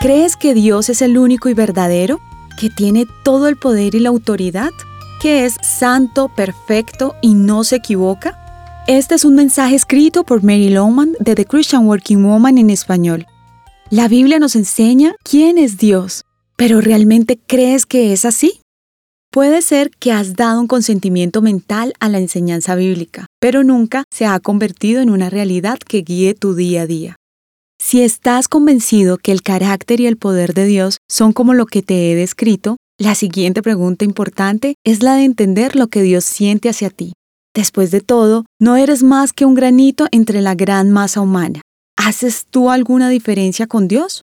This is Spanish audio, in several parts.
¿Crees que Dios es el único y verdadero? ¿Que tiene todo el poder y la autoridad? ¿Que es santo, perfecto y no se equivoca? Este es un mensaje escrito por Mary Lowman de The Christian Working Woman en español. La Biblia nos enseña quién es Dios, pero ¿realmente crees que es así? Puede ser que has dado un consentimiento mental a la enseñanza bíblica, pero nunca se ha convertido en una realidad que guíe tu día a día. Si estás convencido que el carácter y el poder de Dios son como lo que te he descrito, la siguiente pregunta importante es la de entender lo que Dios siente hacia ti. Después de todo, no eres más que un granito entre la gran masa humana. ¿Haces tú alguna diferencia con Dios?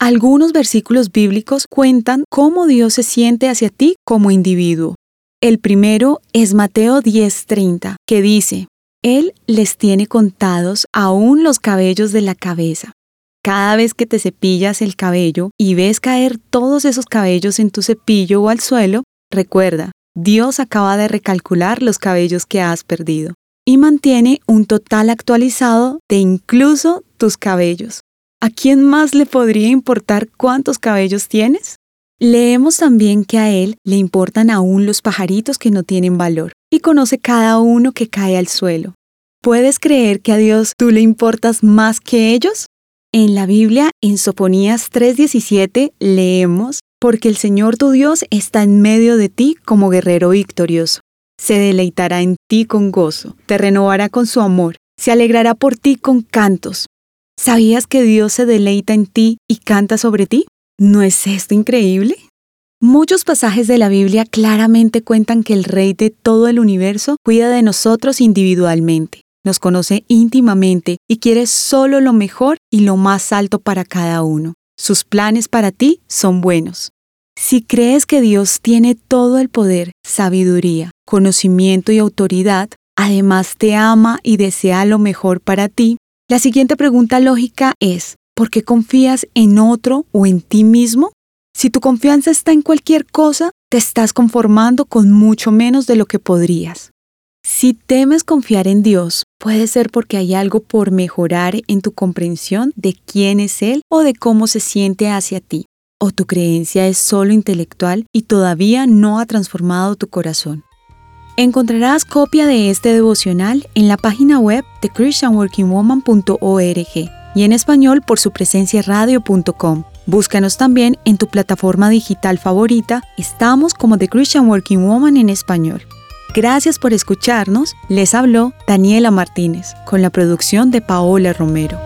Algunos versículos bíblicos cuentan cómo Dios se siente hacia ti como individuo. El primero es Mateo 10:30, que dice, Él les tiene contados aún los cabellos de la cabeza. Cada vez que te cepillas el cabello y ves caer todos esos cabellos en tu cepillo o al suelo, recuerda, Dios acaba de recalcular los cabellos que has perdido y mantiene un total actualizado de incluso tus cabellos. ¿A quién más le podría importar cuántos cabellos tienes? Leemos también que a Él le importan aún los pajaritos que no tienen valor y conoce cada uno que cae al suelo. ¿Puedes creer que a Dios tú le importas más que ellos? En la Biblia, en Soponías 3:17, leemos, porque el Señor tu Dios está en medio de ti como guerrero victorioso. Se deleitará en ti con gozo, te renovará con su amor, se alegrará por ti con cantos. ¿Sabías que Dios se deleita en ti y canta sobre ti? ¿No es esto increíble? Muchos pasajes de la Biblia claramente cuentan que el Rey de todo el universo cuida de nosotros individualmente, nos conoce íntimamente y quiere solo lo mejor y lo más alto para cada uno. Sus planes para ti son buenos. Si crees que Dios tiene todo el poder, sabiduría, conocimiento y autoridad, además te ama y desea lo mejor para ti, la siguiente pregunta lógica es, ¿por qué confías en otro o en ti mismo? Si tu confianza está en cualquier cosa, te estás conformando con mucho menos de lo que podrías. Si temes confiar en Dios, puede ser porque hay algo por mejorar en tu comprensión de quién es Él o de cómo se siente hacia ti. O tu creencia es solo intelectual y todavía no ha transformado tu corazón. Encontrarás copia de este devocional en la página web de christianworkingwoman.org y en español por su presencia radio.com. Búscanos también en tu plataforma digital favorita. Estamos como The Christian Working Woman en español. Gracias por escucharnos. Les habló Daniela Martínez con la producción de Paola Romero.